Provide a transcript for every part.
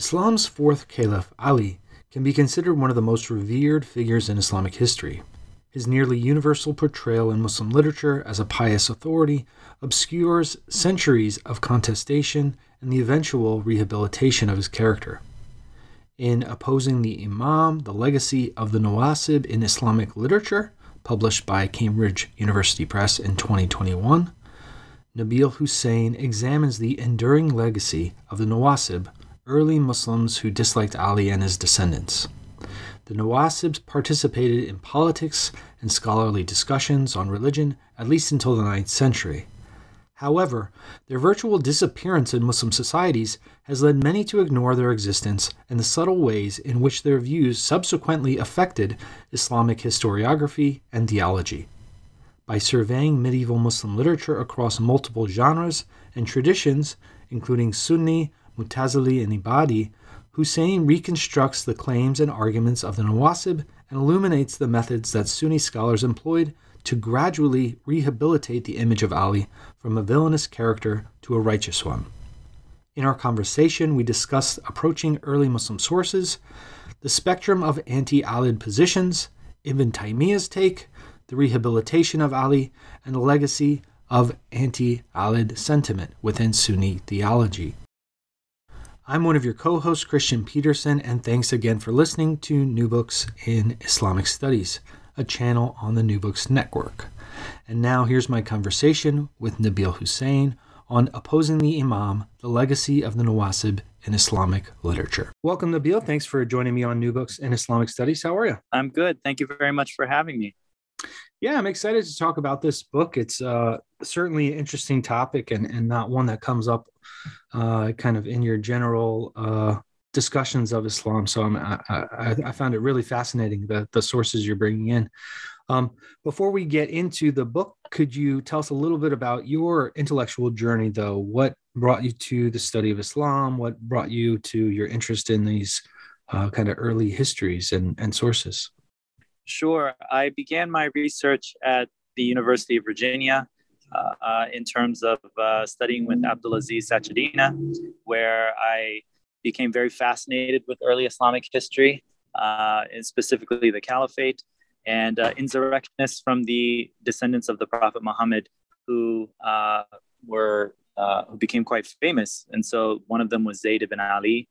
Islam's fourth caliph, Ali, can be considered one of the most revered figures in Islamic history. His nearly universal portrayal in Muslim literature as a pious authority obscures centuries of contestation and the eventual rehabilitation of his character. In Opposing the Imam, The Legacy of the Nawasib in Islamic Literature, published by Cambridge University Press in 2021, Nebil Husayn examines the enduring legacy of the Nawasib early Muslims who disliked Ali and his descendants. The Nawasibs participated in politics and scholarly discussions on religion at least until the 9th century. However, their virtual disappearance in Muslim societies has led many to ignore their existence and the subtle ways in which their views subsequently affected Islamic historiography and theology. By surveying medieval Muslim literature across multiple genres and traditions, including Sunni, Mutazili, and Ibadi, Husayn reconstructs the claims and arguments of the Nawasib and illuminates the methods that Sunni scholars employed to gradually rehabilitate the image of Ali from a villainous character to a righteous one. In our conversation, we discussed approaching early Muslim sources, the spectrum of anti Alid positions, Ibn Taymiyyah's take, the rehabilitation of Ali, and the legacy of anti Alid sentiment within Sunni theology. I'm one of your co hosts, Christian Peterson, and thanks again for listening to New Books in Islamic Studies, a channel on the New Books Network. And now here's my conversation with Nebil Husayn on Opposing the Imam, the legacy of the Nawasib in Islamic literature. Welcome, Nebil. Thanks for joining me on New Books in Islamic Studies. How are you? I'm good. Thank you very much for having me. Yeah, I'm excited to talk about this book. It's uh, certainly an interesting topic and, and not one that comes up uh, kind of in your general uh, discussions of Islam. So I'm, I, I, I, found it really fascinating the, the sources you're bringing in. Um, before we get into the book, could you tell us a little bit about your intellectual journey, though? What brought you to the study of Islam? What brought you to your interest in these uh, kind of early histories and, and sources? Sure. I began my research at the University of Virginia uh, uh, in terms of uh, studying with Abdulaziz Sachedina, where I became very fascinated with early Islamic history, uh, and specifically the Caliphate and uh, insurrectionists from the descendants of the Prophet Muhammad who uh, were who became quite famous. And so one of them was Zayd ibn Ali,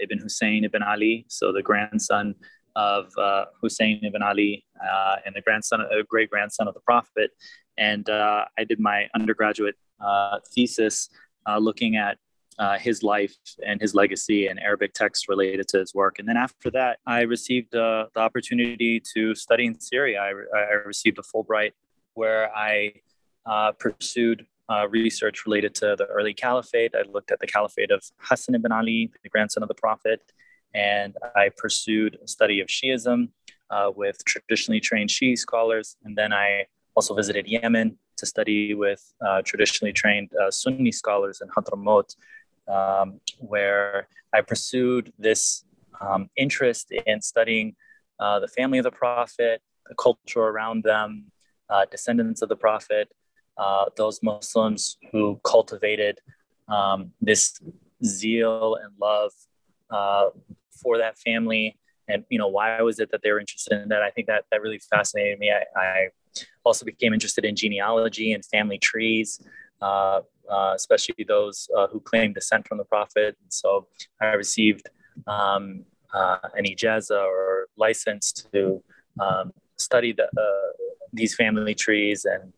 ibn Hussein ibn Ali, so the grandson of uh, Hussein ibn Ali uh, and the grandson, a great grandson of the Prophet. And uh, I did my undergraduate uh, thesis uh, looking at uh, his life and his legacy and Arabic texts related to his work. And then after that, I received the opportunity to study in Syria. I, I received a Fulbright where I pursued uh, research related to the early caliphate. I looked at the caliphate of Hassan ibn Ali, the grandson of the Prophet, and I pursued a study of Shiism uh, with traditionally trained Shia scholars. And then I also visited Yemen to study with uh, traditionally trained uh, Sunni scholars in Hadramaut, um, where I pursued this um, interest in studying uh, the family of the Prophet, the culture around them, uh, descendants of the Prophet, uh, those Muslims who cultivated um, this zeal and love uh, for that family. And you know why was it that they were interested in that? I think that that really fascinated me. I, I also became interested in genealogy and family trees uh, uh, especially those uh, who claim descent from the prophet. And so i received um, uh, an ijaza or license to um, study the, uh, these family trees and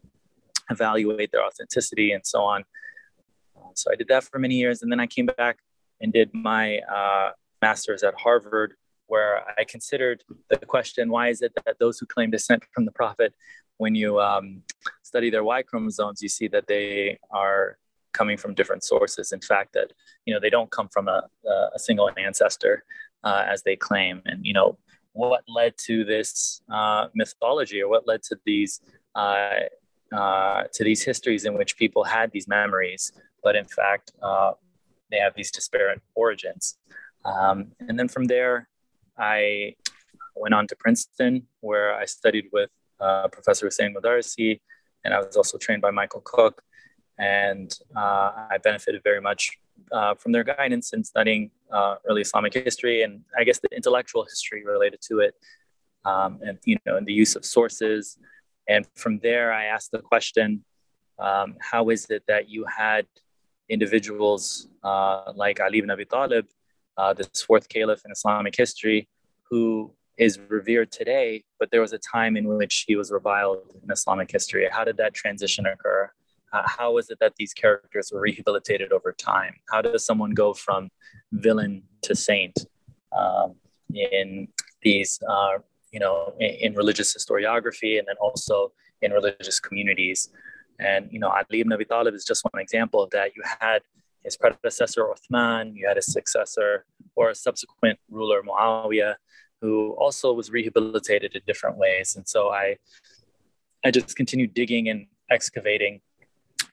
evaluate their authenticity and so on. So i did that for many years and then i came back and did my uh, master's at Harvard, where I considered the question why is it that those who claim descent from the prophet, when you um, study their Y chromosomes, you see that they are coming from different sources. In fact, that you know they don't come from a, a single ancestor uh, as they claim. And you know what led to this uh, mythology, or what led to these uh, uh, to these histories in which people had these memories, but in fact uh, they have these disparate origins. Um, and then from there, I went on to Princeton, where I studied with uh, Professor Hussein Modarresi, and I was also trained by Michael Cook. And uh, I benefited very much uh, from their guidance in studying uh, early Islamic history and I guess the intellectual history related to it, um, and you know, and the use of sources. And from there, I asked the question: um, How is it that you had individuals uh, like Ali ibn Abi Talib, uh, this fourth caliph in Islamic history, who is revered today, but there was a time in which he was reviled in Islamic history. How did that transition occur? Uh, how was it that these characters were rehabilitated over time? How does someone go from villain to saint um, in these, uh, you know, in, in, religious historiography and then also in religious communities? And, you know, Ali ibn Abi Talib is just one example of that. You had his predecessor, Uthman, you had his successor or a subsequent ruler, Muawiyah, who also was rehabilitated in different ways. And so I, I just continued digging and excavating,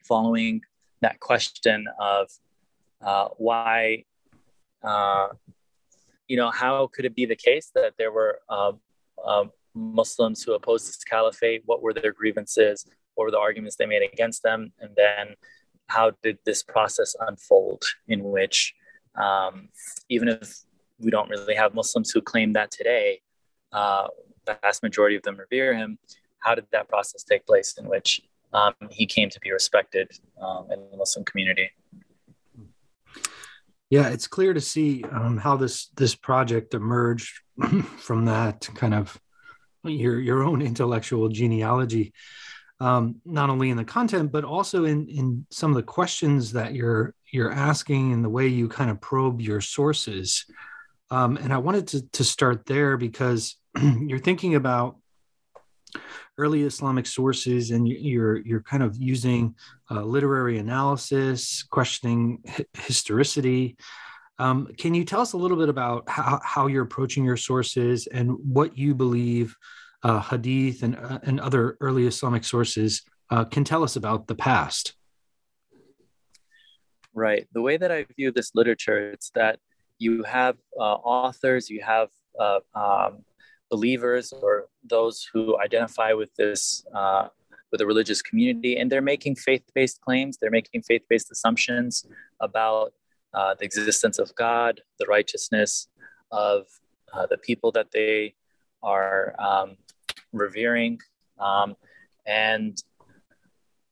following that question of uh, why, uh, you know, how could it be the case that there were um, um, Muslims who opposed this caliphate? What were their grievances? What were the arguments they made against them? And then how did this process unfold in which um, even if we don't really have Muslims who claim that today. Uh, the vast majority of them revere him. How did that process take place in which um, he came to be respected um, in the Muslim community? Yeah, it's clear to see um, how this this project emerged from that kind of your your own intellectual genealogy, um, not only in the content but also in in some of the questions that you're you're asking and the way you kind of probe your sources. Um, and I wanted to, to start there because you're thinking about early Islamic sources and you're you're kind of using uh, literary analysis, questioning historicity. Um, can you tell us a little bit about how, how you're approaching your sources and what you believe uh, Hadith and, uh, and other early Islamic sources uh, can tell us about the past? Right. The way that I view this literature, it's that you have uh, authors, you have uh, um, believers or those who identify with this uh, with a religious community, and they're making faith-based claims. They're making faith-based assumptions about uh, the existence of God, the righteousness of uh, the people that they are um, revering, um, and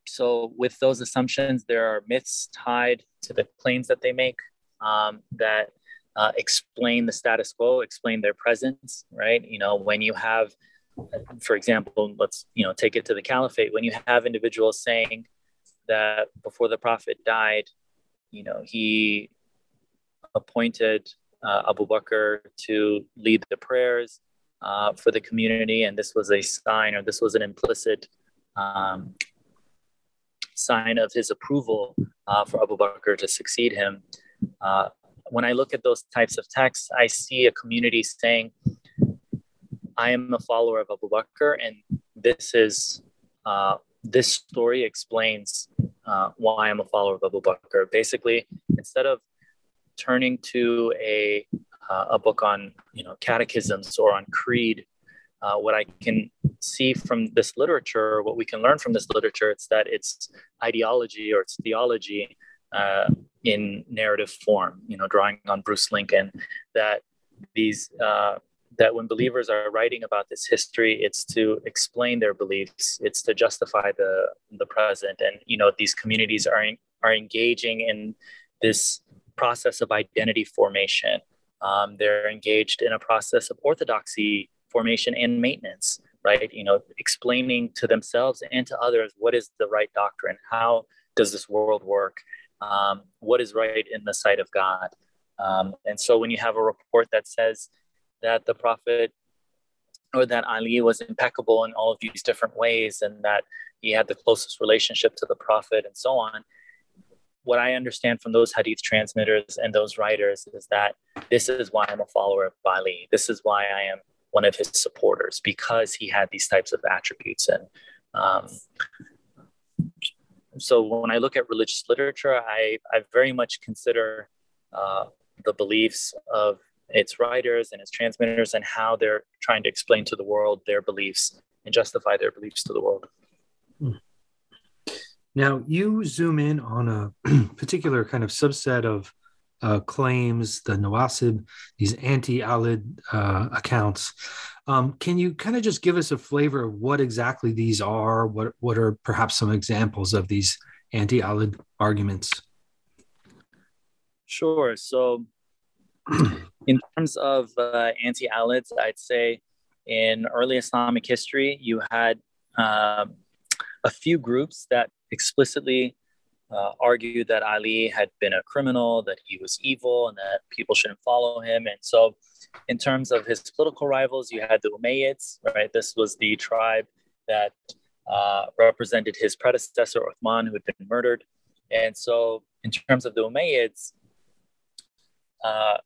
so with those assumptions, there are myths tied to the claims that they make um, that uh, explain the status quo, explain their presence, right? You know, when you have, for example, let's, you know, take it to the caliphate, when you have individuals saying that before the prophet died, you know, he appointed uh, Abu Bakr to lead the prayers uh, for the community, and this was a sign or this was an implicit um, sign of his approval uh, for Abu Bakr to succeed him. Uh, when I look at those types of texts, I see a community saying, I am a follower of Abu Bakr, and this is uh, this story explains uh, why I'm a follower of Abu Bakr. Basically, instead of turning to a uh, a book on you know catechisms or on creed, uh, what I can see from this literature, what we can learn from this literature, it's that it's ideology or it's theology uh, in narrative form, you know, drawing on Bruce Lincoln, that these uh, that when believers are writing about this history, it's to explain their beliefs, it's to justify the the present, and you know, these communities are are engaging in this process of identity formation. Um, they're engaged in a process of orthodoxy formation and maintenance, right? You know, explaining to themselves and to others what is the right doctrine, how does this world work, um, what is right in the sight of God. Um, and so when you have a report that says that the prophet or that Ali was impeccable in all of these different ways and that he had the closest relationship to the prophet and so on, what I understand from those hadith transmitters and those writers is that this is why I'm a follower of Ali. This is why I am one of his supporters because he had these types of attributes. And um, so when I look at religious literature, I, I very much consider uh, the beliefs of its writers and its transmitters and how they're trying to explain to the world their beliefs and justify their beliefs to the world. Now, you zoom in on a particular kind of subset of uh, claims, the Nawasib, these anti Alid uh, accounts. Um, can you kind of just give us a flavor of what exactly these are? What, what are perhaps some examples of these anti Alid arguments? Sure. So, in terms of uh, anti Alids, I'd say in early Islamic history, you had um, a few groups that explicitly uh, argued that Ali had been a criminal, that he was evil, and that people shouldn't follow him. And so, in terms of his political rivals, you had the Umayyads, right? This was the tribe that uh, represented his predecessor, Uthman, who had been murdered. And so, in terms of the Umayyads, uh,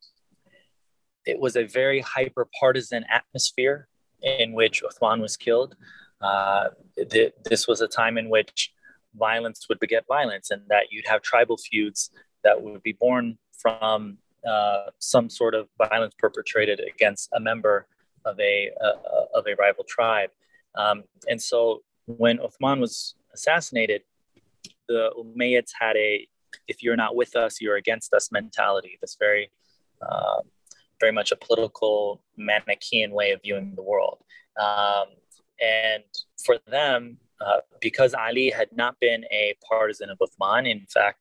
it was a very hyper partisan atmosphere in which Uthman was killed. Uh, th- this was a time in which violence would beget violence, and that you'd have tribal feuds that would be born from uh, some sort of violence perpetrated against a member of a uh, of a rival tribe. Um, and so, when Uthman was assassinated, the Umayyads had a "if you're not with us, you're against us" mentality. This very uh, very much a political Manichaean way of viewing the world. Um, and for them, uh, because Ali had not been a partisan of Uthman, in fact,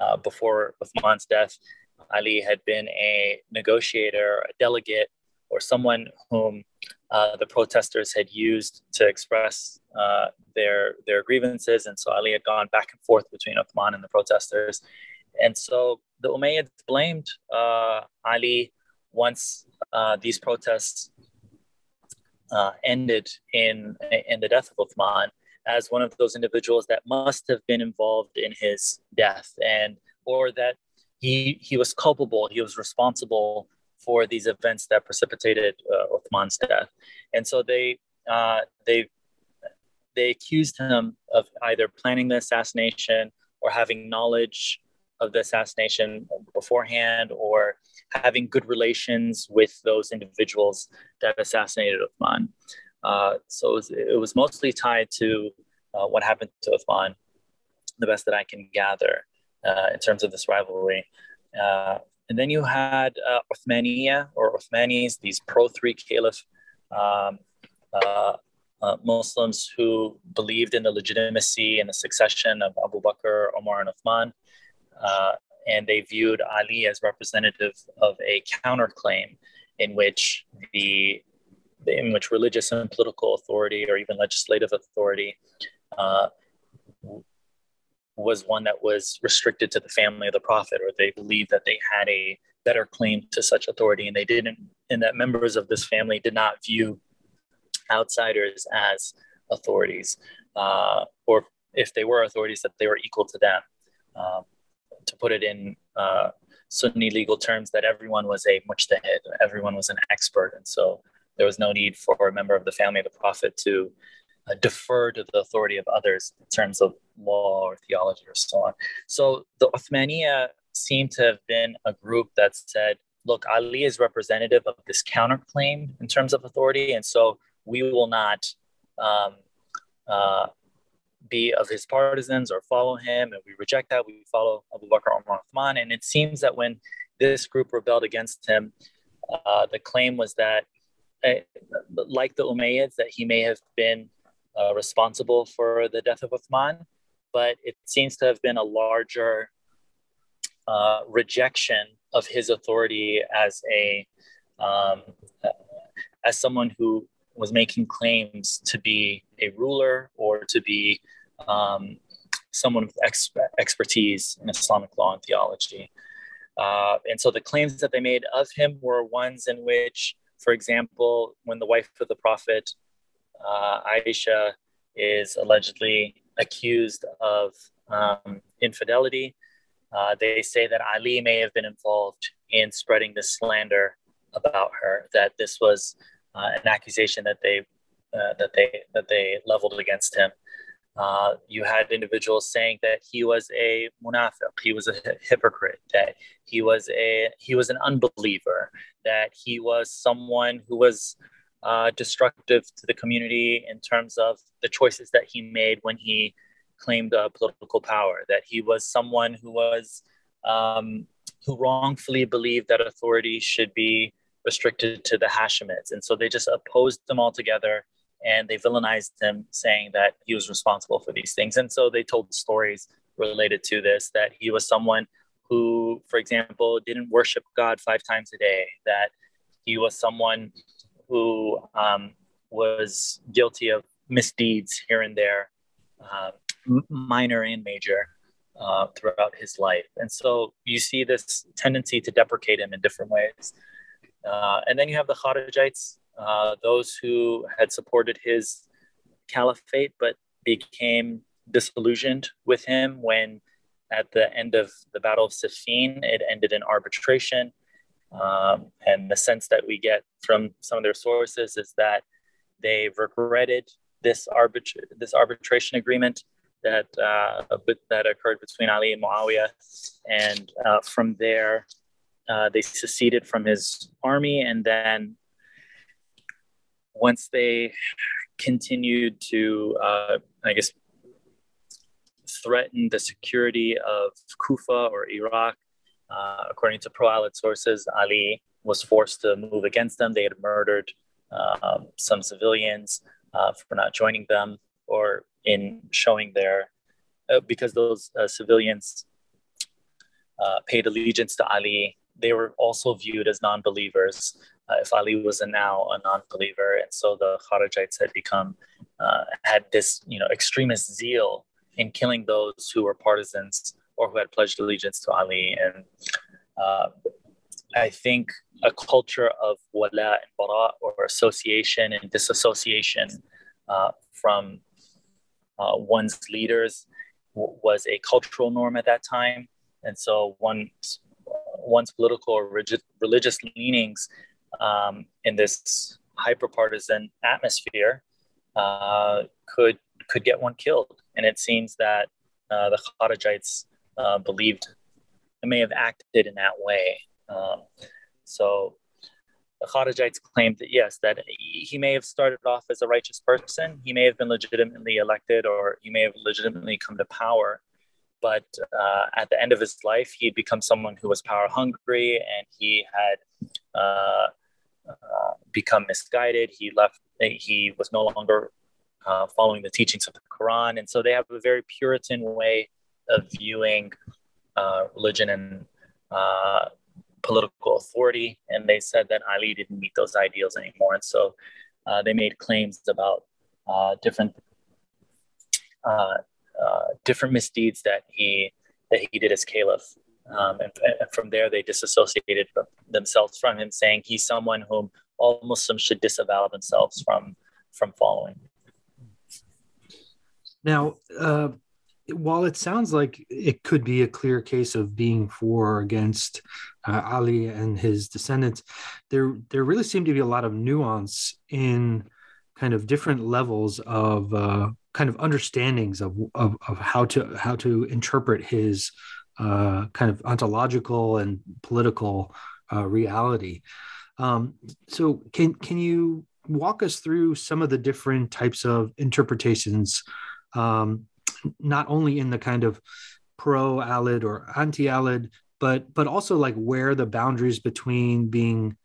uh, before Uthman's death, Ali had been a negotiator, a delegate, or someone whom uh, the protesters had used to express uh, their their grievances, and so Ali had gone back and forth between Uthman and the protesters, and so the Umayyads blamed uh, Ali once uh, these protests uh, ended in in the death of Uthman as one of those individuals that must have been involved in his death and or that he he was culpable he was responsible for these events that precipitated uh, Uthman's death and so they uh, they they accused him of either planning the assassination or having knowledge of the assassination beforehand or having good relations with those individuals that assassinated Uthman. Uh, so it was, it was, mostly tied to uh, what happened to Uthman, the best that I can gather uh, in terms of this rivalry. Uh, and then you had uh, Uthmaniya or Uthmanis, these pro three caliph um, uh, Muslims who believed in the legitimacy and the succession of Abu Bakr, Omar, and Uthman. And they viewed Ali as representative of a counterclaim in which the in which religious and political authority or even legislative authority uh, was one that was restricted to the family of the prophet or they believed that they had a better claim to such authority and they didn't and that members of this family did not view outsiders as authorities uh, or if they were authorities that they were equal to them um, to put it in uh, Sunni legal terms, that everyone was a mujtahid, everyone was an expert. And so there was no need for a member of the family of the Prophet to uh, defer to the authority of others in terms of law or theology or so on. So the Uthmaniya seem to have been a group that said, look, Ali is representative of this counterclaim in terms of authority. And so we will not um, uh, be of his partisans or follow him, and we reject that. We follow Abu Bakr Umar Uthman. And it seems that when this group rebelled against him, uh, the claim was that, like the Umayyads, that he may have been uh, responsible for the death of Uthman, but it seems to have been a larger uh, rejection of his authority as a um, as someone who was making claims to be a ruler or to be um, someone with ex- expertise in Islamic law and theology. Uh, and so the claims that they made of him were ones in which, for example, when the wife of the Prophet, uh, Aisha, is allegedly accused of um, infidelity, Uh, they say that Ali may have been involved in spreading this slander about her, that this was uh, an accusation that they uh, that they that they leveled against him. Uh, you had individuals saying that he was a munafiq, he was a hypocrite, that he was a he was an unbeliever, that he was someone who was uh, destructive to the community in terms of the choices that he made when he claimed uh, political power, that he was someone who was um, who wrongfully believed that authority should be restricted to the Hashemites, and so they just opposed them altogether and they villainized him, saying that he was responsible for these things. And so they told stories related to this that he was someone who, for example, didn't worship God five times a day, that he was someone who um, was guilty of misdeeds here and there, uh, minor and major. Uh, throughout his life. And so you see this tendency to deprecate him in different ways. Uh, and then you have the Kharijites, uh, those who had supported his caliphate but became disillusioned with him when at the end of the Battle of Siffin, it ended in arbitration. Um, and the sense that we get from some of their sources is that they regretted this, arbitra- this arbitration agreement that, uh, that occurred between Ali and Muawiyah. And uh, from there, uh, they seceded from his army and then once they continued to, uh, I guess, threaten the security of Kufa or Iraq, uh, according to pro Alid sources, Ali was forced to move against them. They had murdered uh, some civilians uh, for not joining them or in showing their, uh, because those uh, civilians paid allegiance to Ali, they were also viewed as non believers uh, if Ali was a now a non-believer, and so the Kharijites had become uh, had this you know extremist zeal in killing those who were partisans or who had pledged allegiance to Ali, and uh, I think a culture of wala and bara or association and disassociation uh, from uh, one's leaders w- was a cultural norm at that time, and so one one's political or rigid, religious leanings um, in this hyper partisan atmosphere uh, could could get one killed. And it seems that uh, the Kharijites uh, believed and may have acted in that way. Um, so the Kharijites claimed that yes, that he may have started off as a righteous person, he may have been legitimately elected, or he may have legitimately come to power. But uh, at the end of his life, he had become someone who was power hungry, and he had uh, uh, become misguided. He left. He was no longer uh, following the teachings of the Quran, and so they have a very Puritan way of viewing uh, religion and uh, political authority. And they said that Ali didn't meet those ideals anymore, and so uh, they made claims about different different misdeeds that he that he did as caliph. Um, and, and, from there, they disassociated themselves from him, saying he's someone whom all Muslims should disavow themselves from from following. Now, uh, while it sounds like it could be a clear case of being for or against uh, Ali and his descendants, there there really seemed to be a lot of nuance in kind of different levels of uh, kind of understandings of, of, of how to how to interpret his uh, kind of ontological and political uh, reality. Um, so, can can you walk us through some of the different types of interpretations, um, not only in the kind of pro Alid or anti Alid, but but also like where the boundaries between being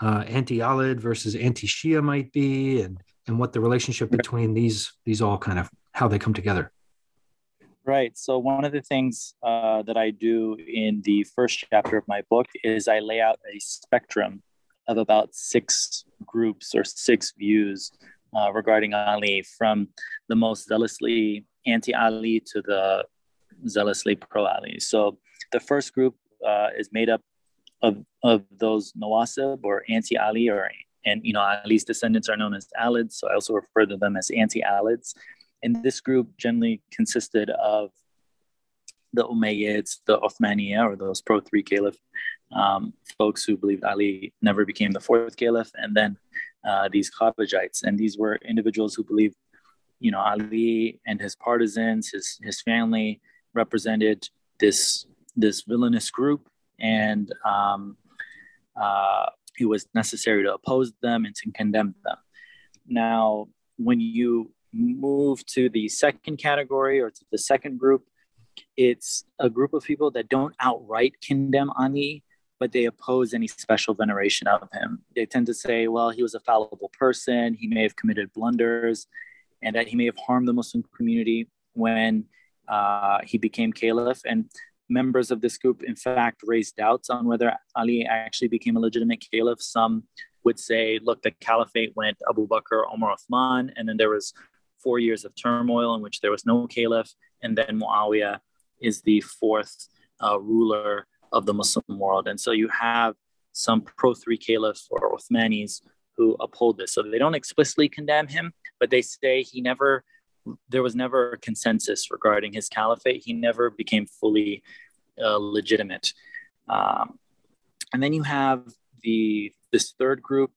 uh, anti Alid versus anti Shia might be, and and what the relationship between these these all kind of how they come together. Right. So, one of the things uh, that I do in the first chapter of my book is I lay out a spectrum of about six groups or six views uh, regarding Ali, from the most zealously anti Ali to the zealously pro Ali. So, the first group uh, is made up of, of those Nawasib or anti Ali, or and you know Ali's descendants are known as Alids. So, I also refer to them as anti Alids and this group generally consisted of the Umayyads, the Uthmaniyya, or those pro three caliph um, folks who believed Ali never became the fourth caliph, and then uh, these Kharijites. And these were individuals who believed, you know, Ali and his partisans, his, his family represented this, this villainous group, and um, uh, it was necessary to oppose them and to condemn them. Now, when you move to the second category or to the second group, it's a group of people that don't outright condemn Ali, but they oppose any special veneration of him. They tend to say, well, he was a fallible person, he may have committed blunders, and that he may have harmed the Muslim community when uh, he became caliph. And members of this group, in fact, raised doubts on whether Ali actually became a legitimate caliph. Some would say, look, the caliphate went Abu Bakr, Omar, Uthman, and then there was four years of turmoil in which there was no caliph, and then Muawiyah is the fourth uh, ruler of the Muslim world. And so you have some pro three caliphs or Uthmanis who uphold this. So they don't explicitly condemn him, but they say he never, there was never a consensus regarding his caliphate. He never became fully uh, legitimate. Um, and then you have the this third group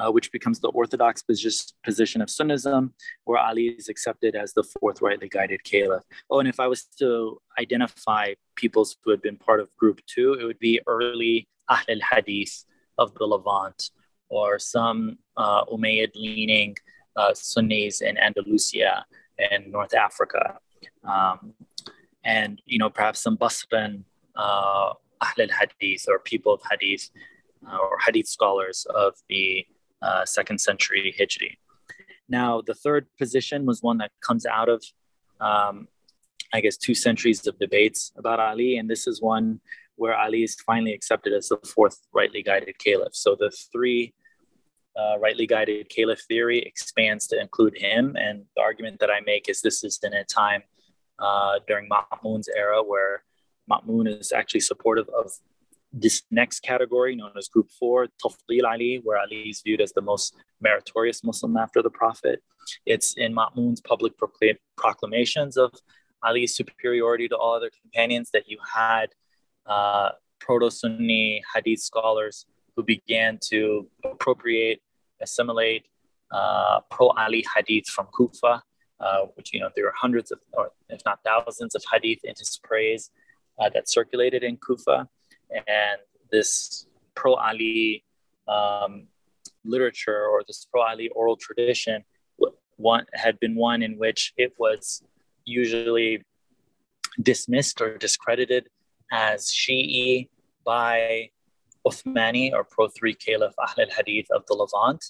uh, which becomes the orthodox position of Sunnism, where Ali is accepted as the fourth rightly guided caliph. Oh, and if I was to identify peoples who had been part of group two, it would be early Ahl al Hadith of the Levant, or some uh, Umayyad leaning uh, Sunnis in Andalusia and North Africa. Um, and, you know, perhaps some Basran uh, Ahl al Hadith or people of Hadith uh, or Hadith scholars of the uh, second century Hijri. Now, the third position was one that comes out of, um, I guess, two centuries of debates about Ali, and this is one where Ali is finally accepted as the fourth rightly guided caliph. So the three uh, rightly guided caliph theory expands to include him, and the argument that I make is this is in a time uh, during Ma'mun's era where Ma'mun is actually supportive of this next category, known as Group 4, Tafdil Ali, where Ali is viewed as the most meritorious Muslim after the Prophet. It's in Ma'mun's public proclamations of Ali's superiority to all other companions that you had uh, proto Sunni hadith scholars who began to appropriate, assimilate uh, pro Ali hadith from Kufa, uh, which, you know, there are hundreds of, or if not thousands of hadith in his praise uh, that circulated in Kufa. And this pro Ali um, literature or this pro Ali oral tradition one had been one in which it was usually dismissed or discredited as Shi'i by Uthmani or pro three Caliph Ahl al Hadith of the Levant.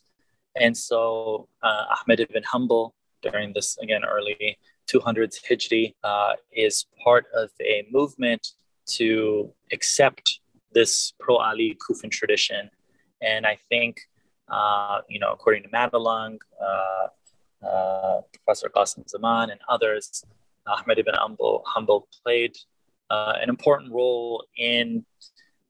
And so uh, Ahmed ibn Hanbal, during this again early 200s Hijri uh, is part of a movement to accept this pro Ali Kufan tradition. And I think, uh, you know, according to Madelung, uh, uh, Professor Qasim Zaman, and others, Ahmed ibn Humble, Hanbal played uh, an important role in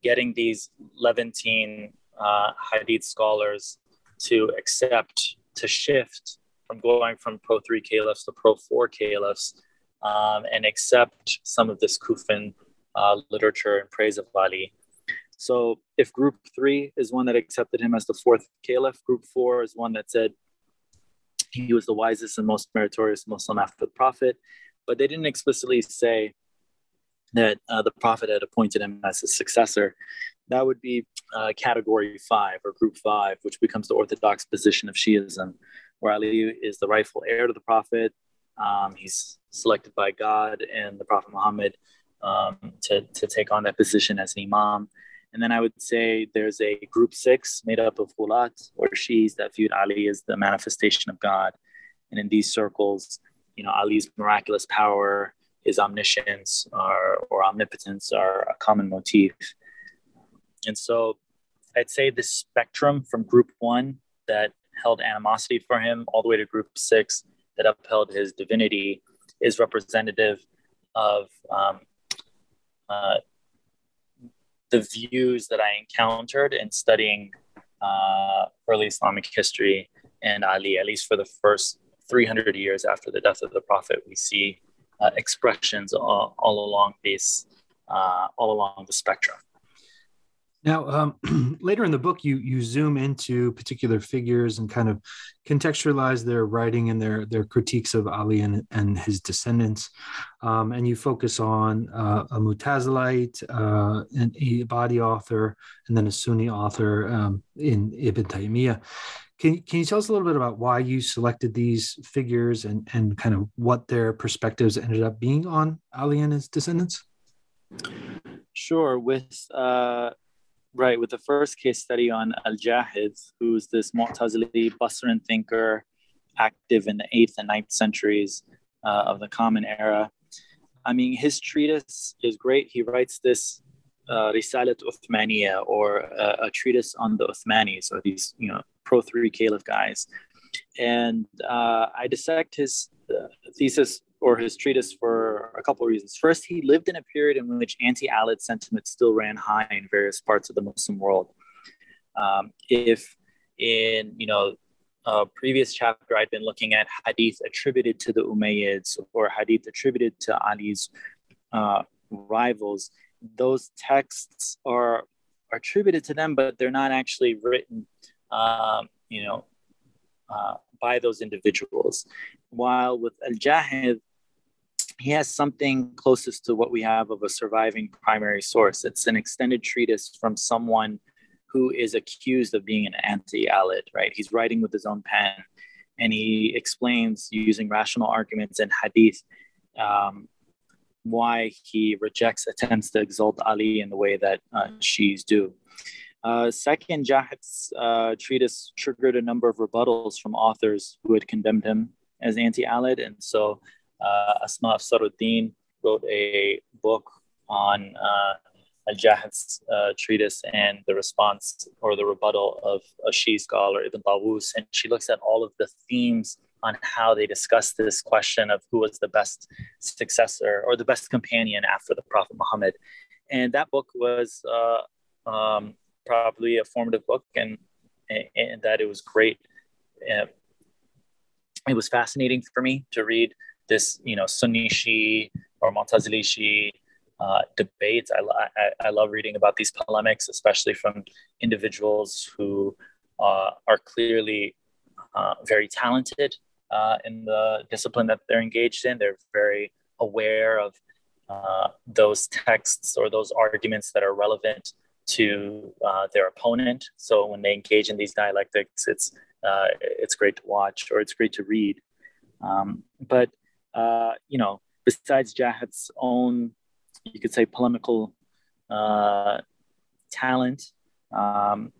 getting these Levantine uh, Hadith scholars to accept, to shift from going from pro three caliphs to pro four caliphs um, and accept some of this Kufan uh, literature in praise of Ali. So if group three is one that accepted him as the fourth caliph, group four is one that said he was the wisest and most meritorious Muslim after the Prophet, but they didn't explicitly say that uh, the Prophet had appointed him as his successor. That would be uh, category five or group five, which becomes the orthodox position of Shiism, where Ali is the rightful heir to the Prophet. Um, he's selected by God and the Prophet Muhammad um, to, to take on that position as an imam. And then I would say there's a group six made up of Ghulat or Shiis that viewed Ali as the manifestation of God. And in these circles, you know, Ali's miraculous power, his omniscience or, or omnipotence are a common motif. And so I'd say the spectrum from group one that held animosity for him all the way to group six that upheld his divinity is representative of um, uh, the views that I encountered in studying uh, early Islamic history and Ali, at least for the first 300 years after the death of the Prophet, we see uh, expressions all, all along this uh, all along the spectrum. Now, um, later in the book, you you zoom into particular figures and kind of contextualize their writing and their their critiques of Ali and, and his descendants, um, and you focus on uh, a Mutazilite, uh, an Ibadi author, and then a Sunni author um, in Ibn Taymiyyah. Can, can you tell us a little bit about why you selected these figures and, and kind of what their perspectives ended up being on Ali and his descendants? Sure. With uh, right with the first case study on Al Jahiz, who's this Mu'tazili Basran thinker, active in the eighth and ninth centuries uh, of the Common Era. I mean, his treatise is great. He writes this uh, Risalat or a, a treatise on the Uthmanis, or these you know pro three caliph guys. And uh, I dissect his uh, thesis or his treatise for a couple of reasons. First, he lived in a period in which anti-Alid sentiment still ran high in various parts of the Muslim world. Um, if in you know a previous chapter I'd been looking at hadith attributed to the Umayyads or hadith attributed to Ali's uh, rivals, those texts are, are attributed to them, but they're not actually written, um, you know, uh, by those individuals. While with Al Jahiz, he has something closest to what we have of a surviving primary source. It's an extended treatise from someone who is accused of being an anti-Alid, right? He's writing with his own pen, and he explains using rational arguments and hadith um, why he rejects attempts to exalt Ali in the way that uh, Shias do. Uh, second, Jahiz's uh, treatise triggered a number of rebuttals from authors who had condemned him as anti-Alid, and so uh, Asma Afsaruddin wrote a book on uh, Al-Jahiz's uh, treatise and the response or the rebuttal of a Shia scholar, Ibn Tawus, and she looks at all of the themes on how they discuss this question of who was the best successor or the best companion after the Prophet Muhammad. And that book was uh, um, probably a formative book, and, and that it was great. It was fascinating for me to read this, you know, Sunni Shi or Mu'tazili Shi uh, debates. I, I, I, love reading about these polemics, especially from individuals who uh, are clearly uh, very talented uh, in the discipline that they're engaged in. They're very aware of uh, those texts or those arguments that are relevant to uh, their opponent. So when they engage in these dialectics, it's it's great to watch or it's great to read. Um, but uh, you know, besides Jahiz's own, you could say, polemical uh, talent, um,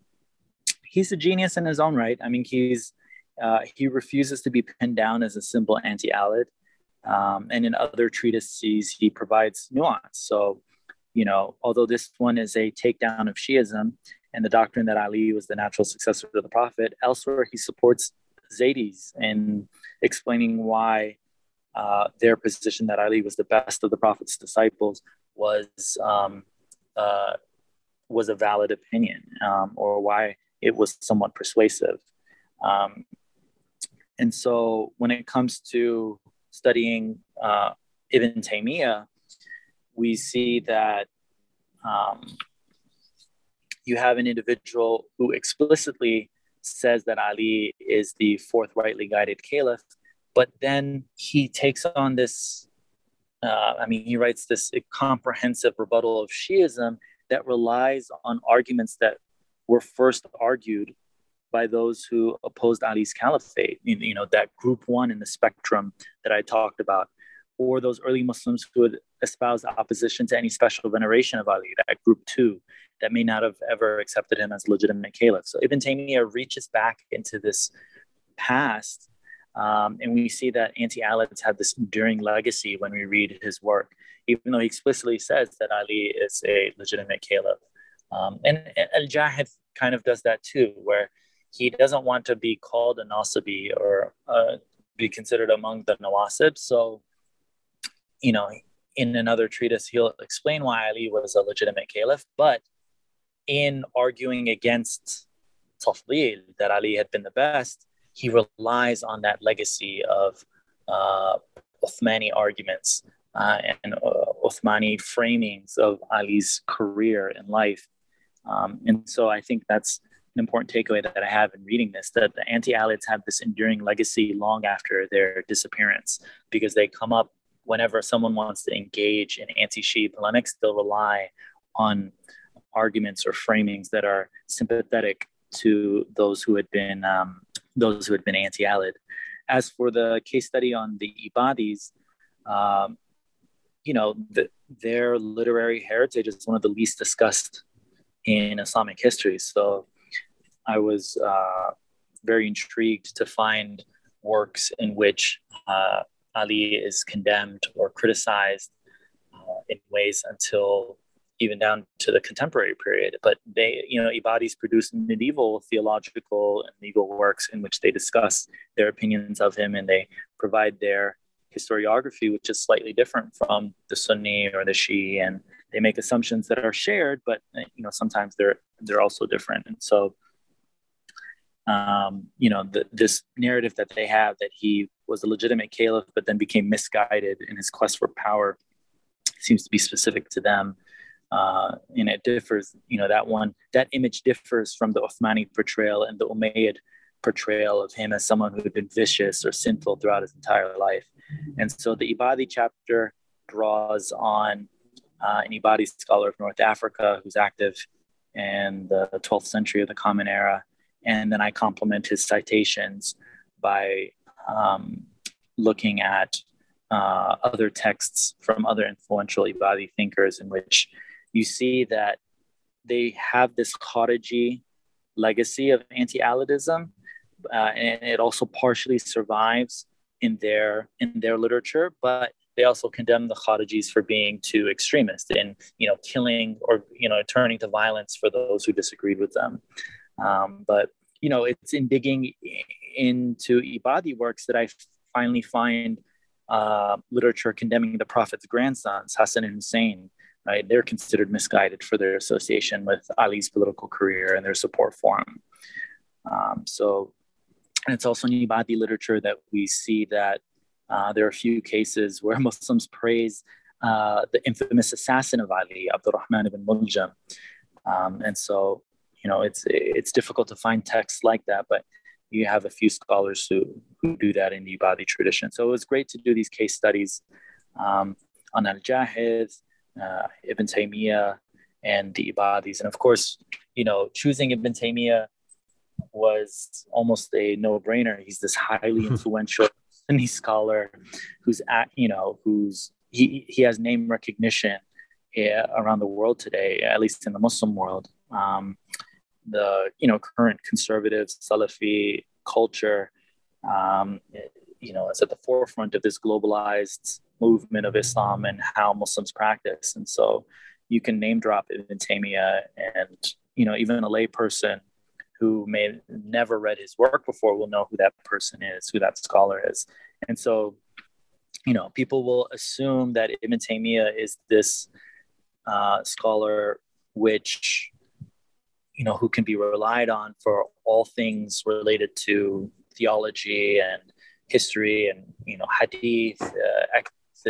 he's a genius in his own right. I mean, he's uh, he refuses to be pinned down as a simple anti-Alid, um, and in other treatises he provides nuance. So, you know, although this one is a takedown of Shiism and the doctrine that Ali was the natural successor of the Prophet, elsewhere he supports Zaydis in explaining why uh, their position that Ali was the best of the Prophet's disciples was um, uh, was a valid opinion, um, or why it was somewhat persuasive. Um, and so, when it comes to studying uh, Ibn Taymiyyah, we see that um, you have an individual who explicitly says that Ali is the forthrightly guided caliph, but then he takes on this uh, i mean he writes this comprehensive rebuttal of shiism that relies on arguments that were first argued by those who opposed ali's caliphate you know that group one in the spectrum that i talked about or those early muslims who would espouse opposition to any special veneration of ali that group two that may not have ever accepted him as legitimate caliph so ibn taymiyyah reaches back into this past um, and we see that anti Alids have this enduring legacy when we read his work, even though he explicitly says that Ali is a legitimate caliph. Um, and Al Jahiz kind of does that too, where he doesn't want to be called a Nasibi or uh, be considered among the Nawasib. So, you know, in another treatise, he'll explain why Ali was a legitimate caliph, but in arguing against Tafdil, that Ali had been the best, he relies on that legacy of uh, Uthmani arguments uh, and uh, Uthmani framings of Ali's career and life. Um, and so I think that's an important takeaway that I have in reading this that the anti Alids have this enduring legacy long after their disappearance because they come up whenever someone wants to engage in anti Shia polemics, they'll rely on arguments or framings that are sympathetic to those who had been um, those who had been anti-Alid. As for the case study on the Ibadis, um, you know, the, their literary heritage is one of the least discussed in Islamic history. So I was uh, very intrigued to find works in which uh, Ali is condemned or criticized uh, in ways until even down to the contemporary period. But they, you know, Ibadis produced medieval theological and legal works in which they discuss their opinions of him and they provide their historiography, which is slightly different from the Sunni or the Shia, and they make assumptions that are shared, but you know sometimes they're they're also different. And so, um, you know, the, this narrative that they have that he was a legitimate caliph, but then became misguided in his quest for power, seems to be specific to them. Uh, and it differs, you know, that one, that image differs from the Uthmani portrayal and the Umayyad portrayal of him as someone who had been vicious or sinful throughout his entire life. And so the Ibadi chapter draws on uh, an Ibadi scholar of North Africa who's active in the 12th century of the Common Era. And then I complement his citations by um, looking at uh, other texts from other influential Ibadi thinkers in which you see that they have this Khariji legacy of anti-Alidism, uh, and it also partially survives in their in their literature, but they also condemn the Kharijis for being too extremist in you know killing or you know turning to violence for those who disagreed with them. Um, but you know it's in digging into Ibadi works that I finally find uh, literature condemning the Prophet's grandsons, Hassan and Hussein. Right, they're considered misguided for their association with Ali's political career and their support for him. Um, so and it's also in Ibadi literature that we see that uh, there are a few cases where Muslims praise uh, the infamous assassin of Ali, Abdurrahman ibn Muljam. Um, and so, you know, it's it's difficult to find texts like that, but you have a few scholars who, who do that in the Ibadi tradition. So it was great to do these case studies um, on Al-Jahiz, uh, Ibn Taymiyyah, and the Ibadis. And of course, you know, choosing Ibn Taymiyyah was almost a no-brainer. He's this highly influential Sunni scholar who's at, you know, who's he, he has name recognition yeah, around the world today, at least in the Muslim world. Um, the you know current conservative Salafi culture, um, you know, is at the forefront of this globalized movement of Islam and how Muslims practice. And so, you can name drop Ibn Taymiyyah, and you know, even a layperson who may never read his work before will know who that person is, who that scholar is. And so, you know, people will assume that Ibn Taymiyyah is this uh, scholar which, you know, who can be relied on for all things related to theology and history and, you know, hadith, uh,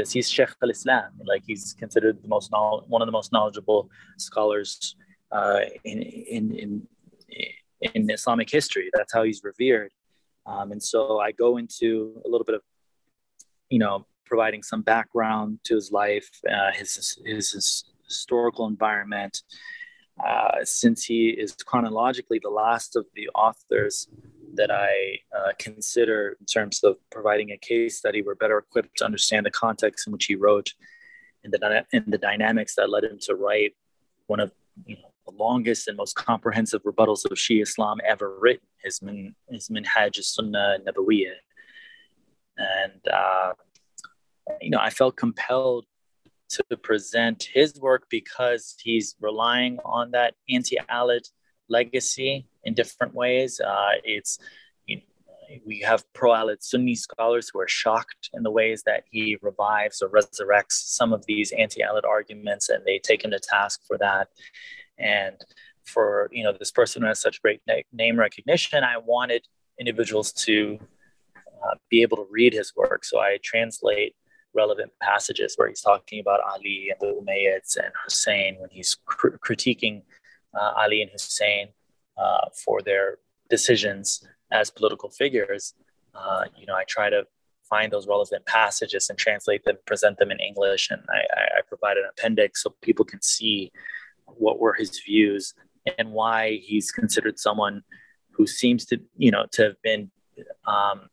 he's Sheikh al-Islam, like he's considered the most one of the most knowledgeable scholars uh, in, in, in in Islamic history. That's how he's revered. Um, and so I go into a little bit of, you know, providing some background to his life, uh, his, his, his historical environment. Uh, since he is chronologically the last of the authors that I uh, consider in terms of providing a case study, we're better equipped to understand the context in which he wrote and the, and the dynamics that led him to write one of you know, the longest and most comprehensive rebuttals of Shia Islam ever written, his, min, his Minhaj Sunnah Nabawiyah. And, uh, you know, I felt compelled to present his work because he's relying on that anti-Alid legacy in different ways. Uh, it's we have pro-Alid Sunni scholars who are shocked in the ways that he revives or resurrects some of these anti-Alid arguments, and they take him to task for that. And for you know this person who has such great name recognition, I wanted individuals to uh, be able to read his work. So I translate relevant passages where he's talking about Ali and the Umayyads and Hussein when he's cr- critiquing uh, Ali and Hussein uh, for their decisions as political figures. Uh, you know, I try to find those relevant passages and translate them, present them in English, and I, I provide an appendix so people can see what were his views and why he's considered someone who seems to, you know, to have been um,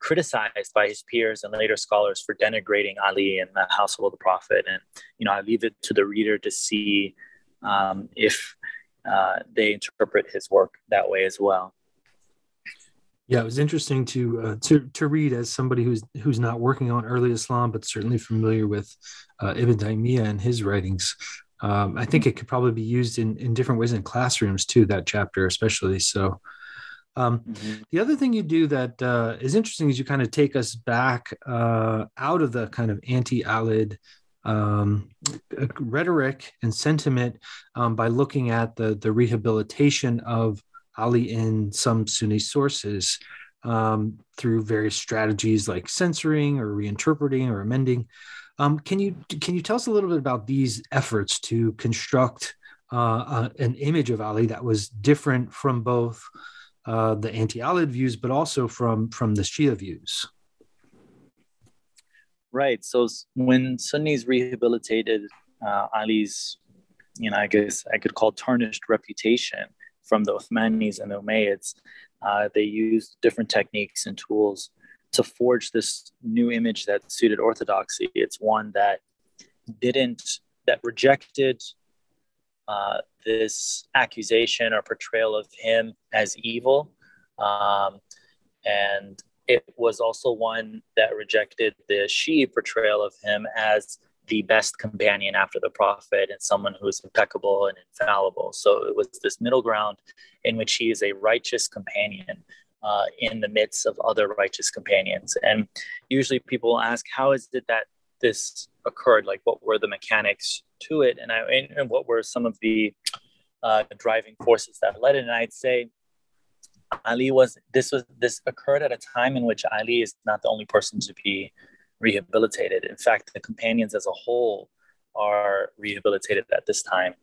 criticized by his peers and later scholars for denigrating Ali and the household of the Prophet. And, you know, I leave it to the reader to see um, if uh, they interpret his work that way as well. Yeah, it was interesting to uh, to to read as somebody who's who's not working on early Islam, but certainly familiar with uh, Ibn Taymiyyah and his writings. Um, I think it could probably be used in in different ways in classrooms too. That chapter, especially. So, um, mm-hmm. The other thing you do that uh, is interesting is you kind of take us back uh, out of the kind of anti-Alid um, rhetoric and sentiment um, by looking at the the rehabilitation of Ali in some Sunni sources um, through various strategies like censoring or reinterpreting or amending. Um, can you can you tell us a little bit about these efforts to construct uh, uh, an image of Ali that was different from both uh, the anti-Alid views, but also from from the Shia views. Right. So when Sunnis rehabilitated uh, Ali's, you know, I guess I could call tarnished reputation from the Uthmanis and the Umayyads, uh, they used different techniques and tools to forge this new image that suited orthodoxy. It's one that didn't that rejected uh, this accusation or portrayal of him as evil. Um, and it was also one that rejected the Shia portrayal of him as the best companion after the prophet and someone who is impeccable and infallible. So it was this middle ground in which he is a righteous companion uh, in the midst of other righteous companions. And usually people ask, how is it that this occurred? Like, what were the mechanics to it? And, I, and what were some of the uh, driving forces that led it. And I'd say Ali was this was this occurred at a time in which Ali is not the only person to be rehabilitated. In fact, the companions as a whole are rehabilitated at this time.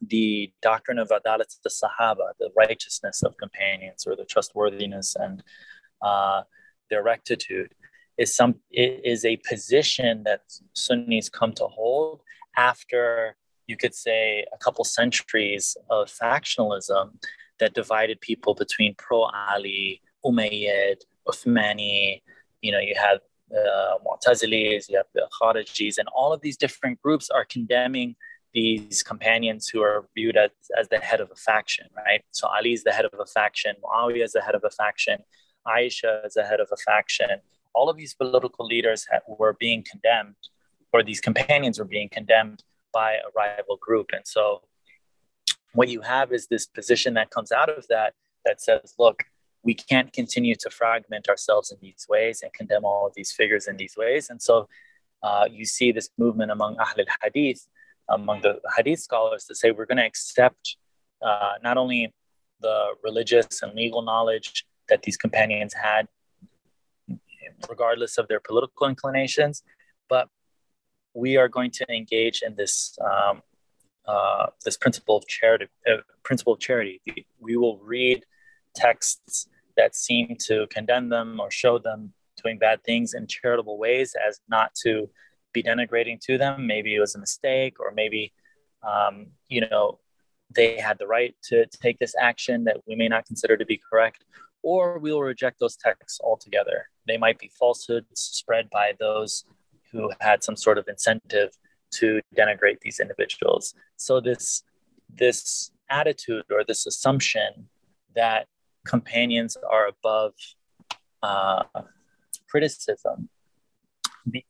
The doctrine of adalat the Sahaba, the righteousness of companions or the trustworthiness and uh, their rectitude, is some is a position that Sunnis come to hold after you could say, a couple centuries of factionalism that divided people between pro Ali, Umayyad, Uthmani. You know, you have uh, Mu'tazilis, you have the Kharijis, and all of these different groups are condemning these companions who are viewed as, as the head of a faction, right? So Ali is the head of a faction, Muawiyah is the head of a faction, Aisha is the head of a faction. All of these political leaders were being condemned, or these companions were being condemned by a rival group. And so what you have is this position that comes out of that that says, look, we can't continue to fragment ourselves in these ways and condemn all of these figures in these ways. And so uh, you see this movement among Ahl al Hadith, among the Hadith scholars, to say we're going to accept uh, not only the religious and legal knowledge that these companions had, regardless of their political inclinations, but we are going to engage in this um, uh, this principle of charity. Uh, principle of charity. We will read texts that seem to condemn them or show them doing bad things in charitable ways, as not to be denigrating to them. Maybe it was a mistake, or maybe um, you know they had the right to take this action that we may not consider to be correct, or we will reject those texts altogether. They might be falsehoods spread by those who had some sort of incentive to denigrate these individuals. So this this attitude or this assumption that companions are above uh, criticism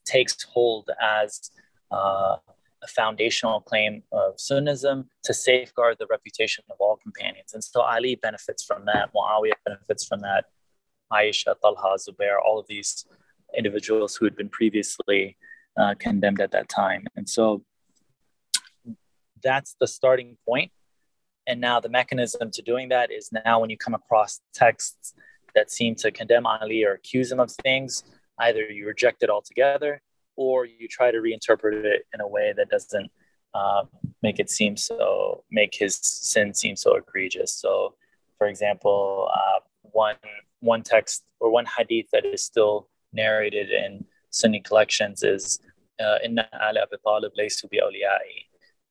takes hold as uh, a foundational claim of Sunnism to safeguard the reputation of all companions. And so Ali benefits from that, Muawiyah benefits from that, Aisha, Talha, Zubair, all of these individuals who had been previously uh, condemned at that time. And so that's the starting point. And now the mechanism to doing that is now when you come across texts that seem to condemn Ali or accuse him of things, either you reject it altogether or you try to reinterpret it in a way that doesn't uh, make it seem so make his sin seem so egregious. So, for example, uh, one one text or one hadith that is still narrated in Sunni collections is uh, "Inna Talib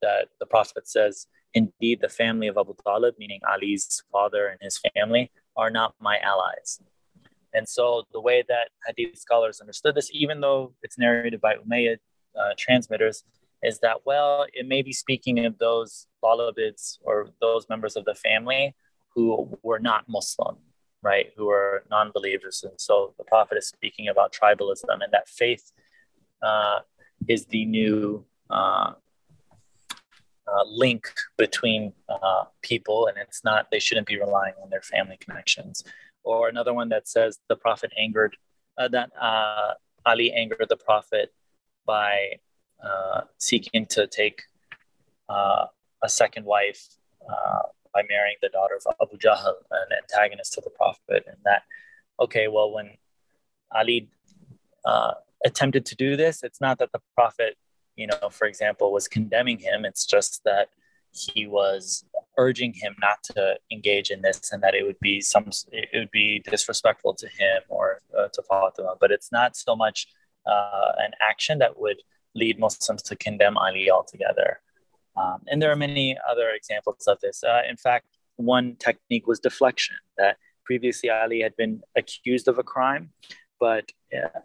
that the Prophet says, "Indeed, the family of Abu Talib, meaning Ali's father and his family, are not my allies." And so, the way that Hadith scholars understood this, even though it's narrated by Umayyad uh, transmitters, is that well, it may be speaking of those Talibids or those members of the family who were not Muslim, right? Who are non-believers, and so the Prophet is speaking about tribalism and that faith uh, is the new uh, uh, link between uh, people, and it's not they shouldn't be relying on their family connections. Or another one that says the prophet angered uh, that uh, Ali angered the prophet by seeking to take a second wife by marrying the daughter of Abu Jahl, an antagonist to the prophet, and that okay, well when Ali attempted to do this, it's not that the prophet you know, for example, was condemning him. It's just that he was urging him not to engage in this and that it would be some it would be disrespectful to him or uh, to Fatima. But it's not so much uh, an action that would lead Muslims to condemn Ali altogether. Um, and there are many other examples of this. Uh, in fact, one technique was deflection. That previously Ali had been accused of a crime, but uh,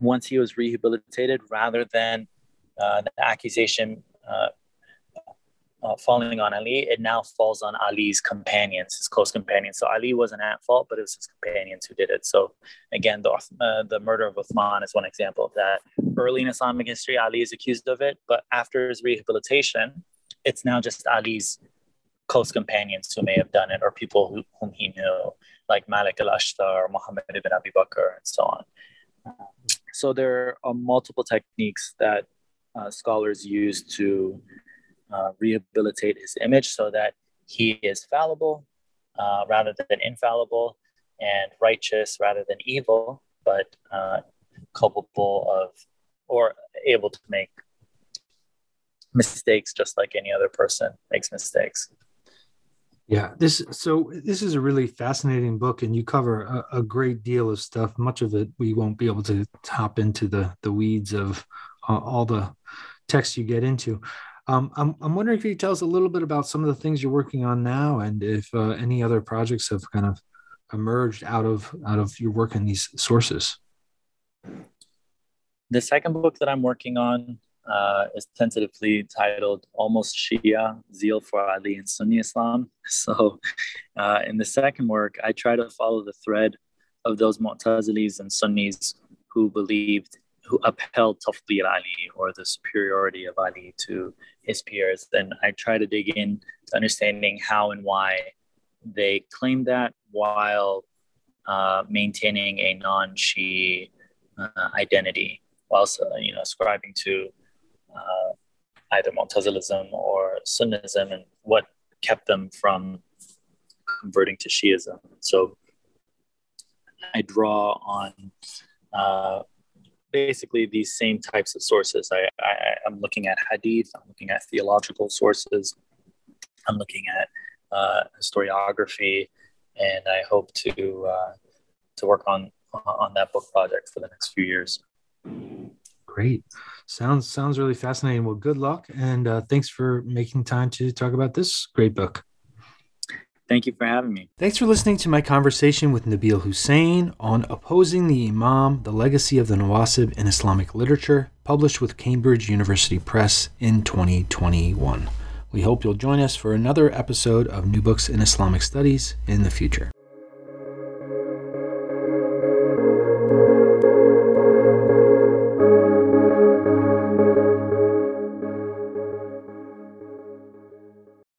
once he was rehabilitated, rather than uh, the accusation uh, falling on Ali, it now falls on Ali's companions, his close companions. So Ali wasn't at fault, but it was his companions who did it. So again, the, uh, the murder of Uthman is one example of that. Early in Islamic history, Ali is accused of it, but after his rehabilitation, it's now just Ali's close companions who may have done it or people who, whom he knew, like Malik al-Ashtar, or Muhammad ibn Abi Bakr, and so on. So there are multiple techniques that uh, scholars use to uh, rehabilitate his image so that he is fallible uh, rather than infallible and righteous rather than evil, but uh, culpable of or able to make mistakes just like any other person makes mistakes. Yeah, this so this is a really fascinating book, and you cover a, a, great deal of stuff. Much of it we won't be able to hop into the the weeds of uh, all the text you get into. Um, I'm, I'm wondering if you could tell us a little bit about some of the things you're working on now, and if uh, any other projects have kind of emerged out of out of your work in these sources. The second book that I'm working on uh, is tentatively titled "Almost Shia: Zeal for Ali and Sunni Islam." So, uh, in the second work, I try to follow the thread of those Mu'tazilis and Sunnis who believed who upheld Tafdil Ali or the superiority of Ali to his peers. And I try to dig in to understanding how and why they claim that while uh, maintaining a non-Shi uh, identity, whilst uh, you know ascribing to uh, either Mu'tazilism or Sunnism, and what kept them from converting to Shiism. So I draw on uh, basically these same types of sources. I, I, am looking at hadith, I'm looking at theological sources, I'm looking at uh, historiography, and I hope to uh, to work on on that book project for the next few years. Great, sounds sounds really fascinating. Well, good luck, and uh, thanks for making time to talk about this great book. Thank you for having me. Thanks for listening to my conversation with Nebil Husayn on Opposing the Imam, the Legacy of the Nawasib in Islamic Literature, published with Cambridge University Press in 2021. We hope you'll join us for another episode of New Books in Islamic Studies in the future.